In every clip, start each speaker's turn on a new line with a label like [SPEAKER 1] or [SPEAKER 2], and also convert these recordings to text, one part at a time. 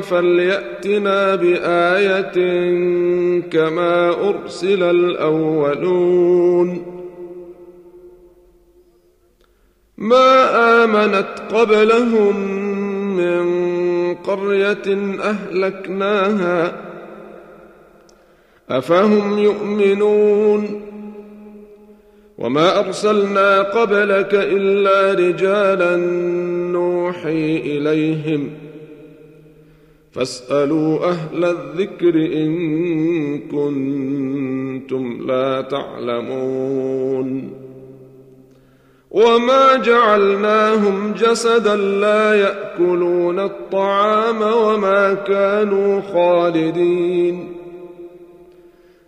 [SPEAKER 1] فليأتنا بآية كما أرسل الأولون. ما آمنت قبلهم من قرية أهلكناها أفهم يؤمنون؟ وما أرسلنا قبلك إلا رجالا نوحي إليهم. فاسألوا أهل الذكر إن كنتم لا تعلمون. وما جعلناهم جسدا لا يأكلون الطعام وما كانوا خالدين.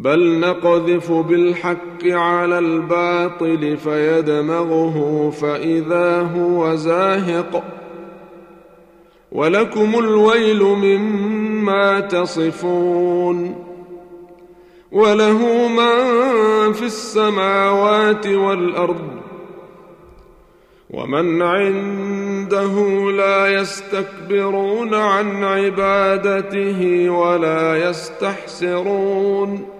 [SPEAKER 1] بل نقذف بالحق على الباطل فيدمغه فإذا هو زاهق. ولكم الويل مما تصفون. وله من في السماوات والأرض ومن عنده لا يستكبرون عن عبادته ولا يستحسرون.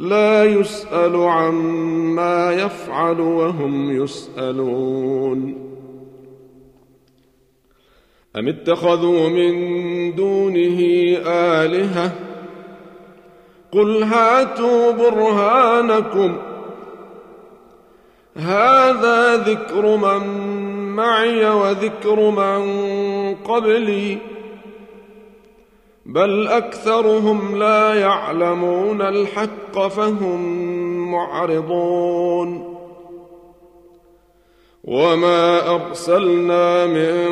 [SPEAKER 1] لا يسأل عما يفعل وهم يسألون. أم اتخذوا من دونه آلهة؟ قل هاتوا برهانكم. هذا ذكر من معي وذكر من قبلي. بل أكثرهم لا يعلمون الحق فهم معرضون. وما أرسلنا من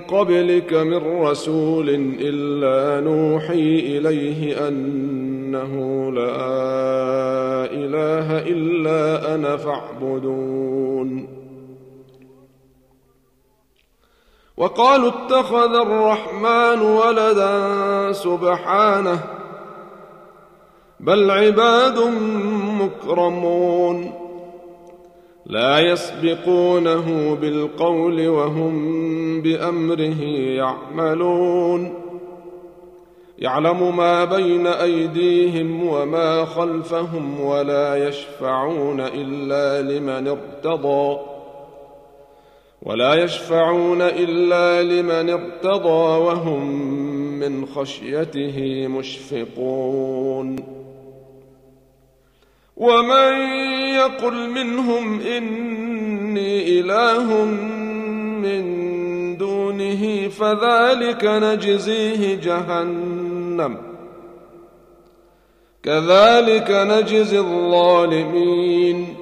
[SPEAKER 1] قبلك من رسول إلا نوحي إليه أنه لا إله إلا أنا فاعبدون. وقالوا اتخذ الرحمن ولدا سبحانه بل عباد مكرمون لا يسبقونه بالقول وهم بأمره يعملون يعلم ما بين أيديهم وما خلفهم ولا يشفعون إلا لمن ارتضى ولا يشفعون إلا لمن ارتضى وهم من خشيته مشفقون. ومن يقل منهم إني إله من دونه فذلك نجزيه جهنم. كذلك نجزي الظالمين.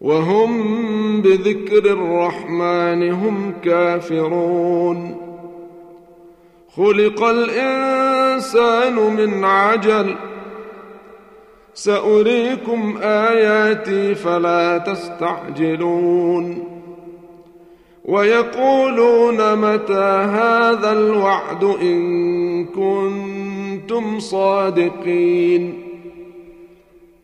[SPEAKER 1] وهم بذكر الرحمن هم كافرون. خلق الإنسان من عجل. سأريكم آياتي فلا تستعجلون. ويقولون متى هذا الوعد إن كنتم صادقين.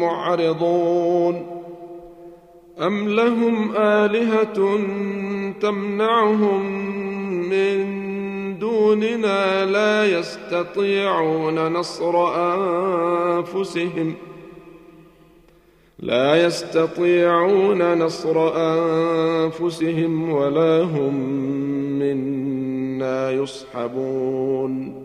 [SPEAKER 1] معرضون أم لهم آلهة تمنعهم من دوننا لا يستطيعون نصر أنفسهم لا يستطيعون نصر أنفسهم ولا هم منا يصحبون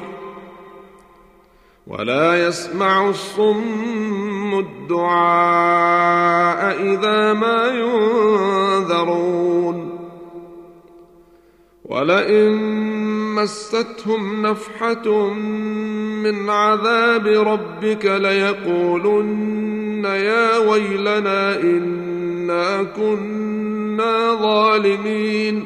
[SPEAKER 1] ولا يسمع الصم الدعاء إذا ما ينذرون. ولئن مستهم نفحة من عذاب ربك ليقولن يا ويلنا إنا كنا ظالمين.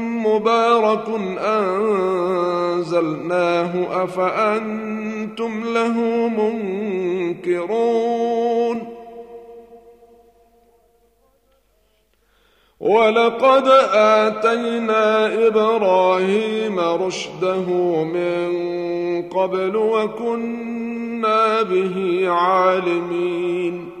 [SPEAKER 1] مبارك أنزلناه أفأنتم له منكرون ولقد آتينا إبراهيم رشده من قبل وكنا به عالمين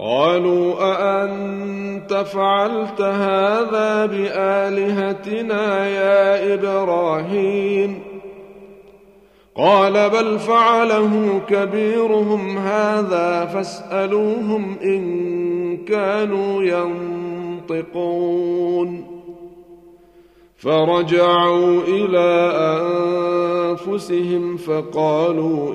[SPEAKER 1] قالوا أأنت فعلت هذا بآلهتنا يا إبراهيم؟ قال بل فعله كبيرهم هذا فاسألوهم إن كانوا ينطقون. فرجعوا إلى أنفسهم فقالوا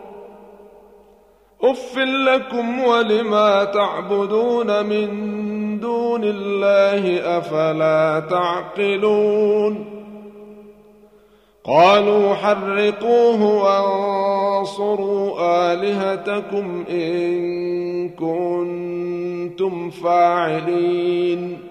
[SPEAKER 1] اف لكم ولما تعبدون من دون الله افلا تعقلون قالوا حرقوه وانصروا الهتكم ان كنتم فاعلين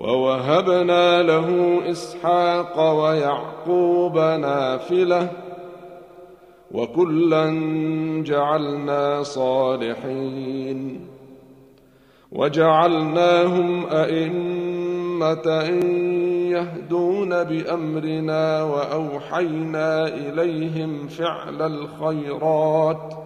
[SPEAKER 1] ووهبنا له إسحاق ويعقوب نافلة وكلا جعلنا صالحين وجعلناهم أئمة يهدون بأمرنا وأوحينا إليهم فعل الخيرات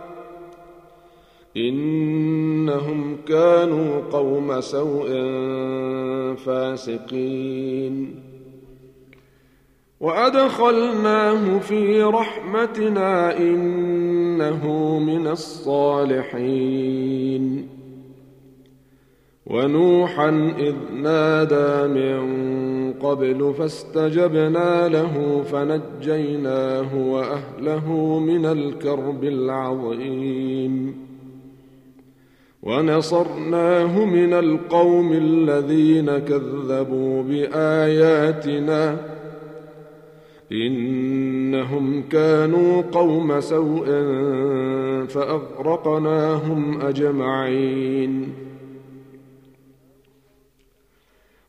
[SPEAKER 1] إنهم كانوا قوم سوء فاسقين. وأدخلناه في رحمتنا إنه من الصالحين. ونوحا إذ نادى من قبل فاستجبنا له فنجيناه وأهله من الكرب العظيم. ونصرناه من القوم الذين كذبوا بآياتنا. إنهم كانوا قوم سوء فأغرقناهم أجمعين.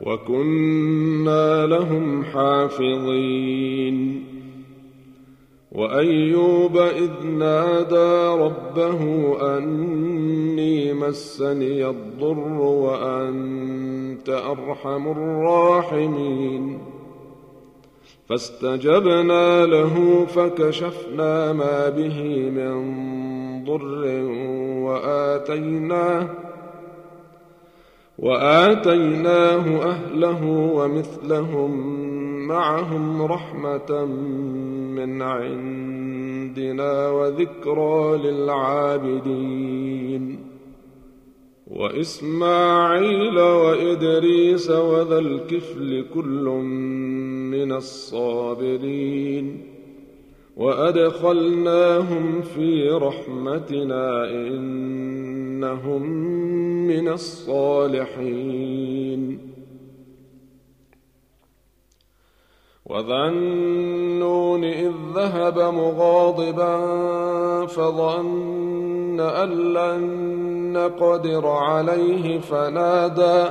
[SPEAKER 1] وكنا لهم حافظين. وأيوب إذ نادى ربه أني مسني الضر وأنت أرحم الراحمين. فاستجبنا له فكشفنا ما به من ضر وآتيناه وآتيناه أهله ومثلهم معهم رحمة من عندنا وذكرى للعابدين. وإسماعيل وإدريس وذا الكفل كل من الصابرين. وأدخلناهم في رحمتنا إنهم من الصالحين. وذا النون إذ ذهب مغاضبا فظن أن لن نقدر عليه فنادى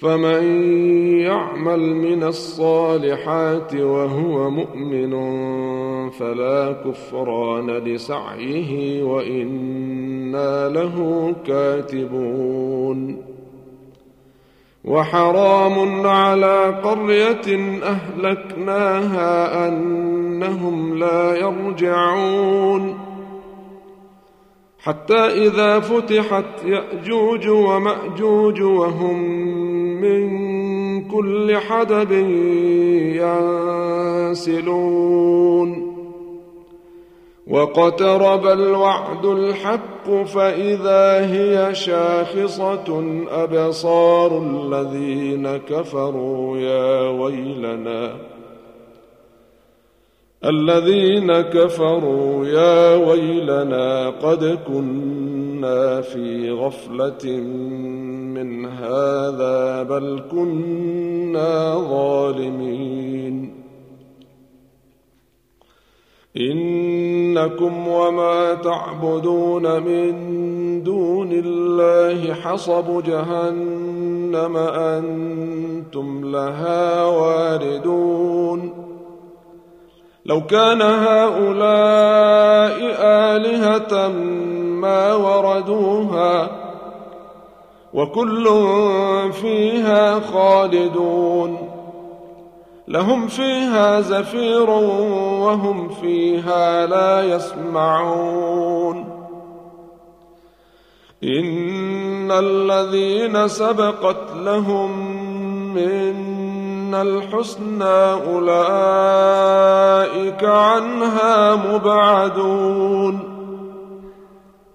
[SPEAKER 1] فمن يعمل من الصالحات وهو مؤمن فلا كفران لسعيه وإنا له كاتبون. وحرام على قرية أهلكناها أنهم لا يرجعون. حتى إذا فتحت يأجوج ومأجوج وهم من كل حدب ينسلون. واقترب الوعد الحق فإذا هي شاخصة أبصار الذين كفروا يا ويلنا. الذين كفروا يا ويلنا قد كنا في غفلة من هذا بل كنا ظالمين. إنكم وما تعبدون من دون الله حصب جهنم أنتم لها واردون. لو كان هؤلاء آلهة ما وردوها وكل فيها خالدون لهم فيها زفير وهم فيها لا يسمعون إن الذين سبقت لهم منا الحسنى أولئك عنها مبعدون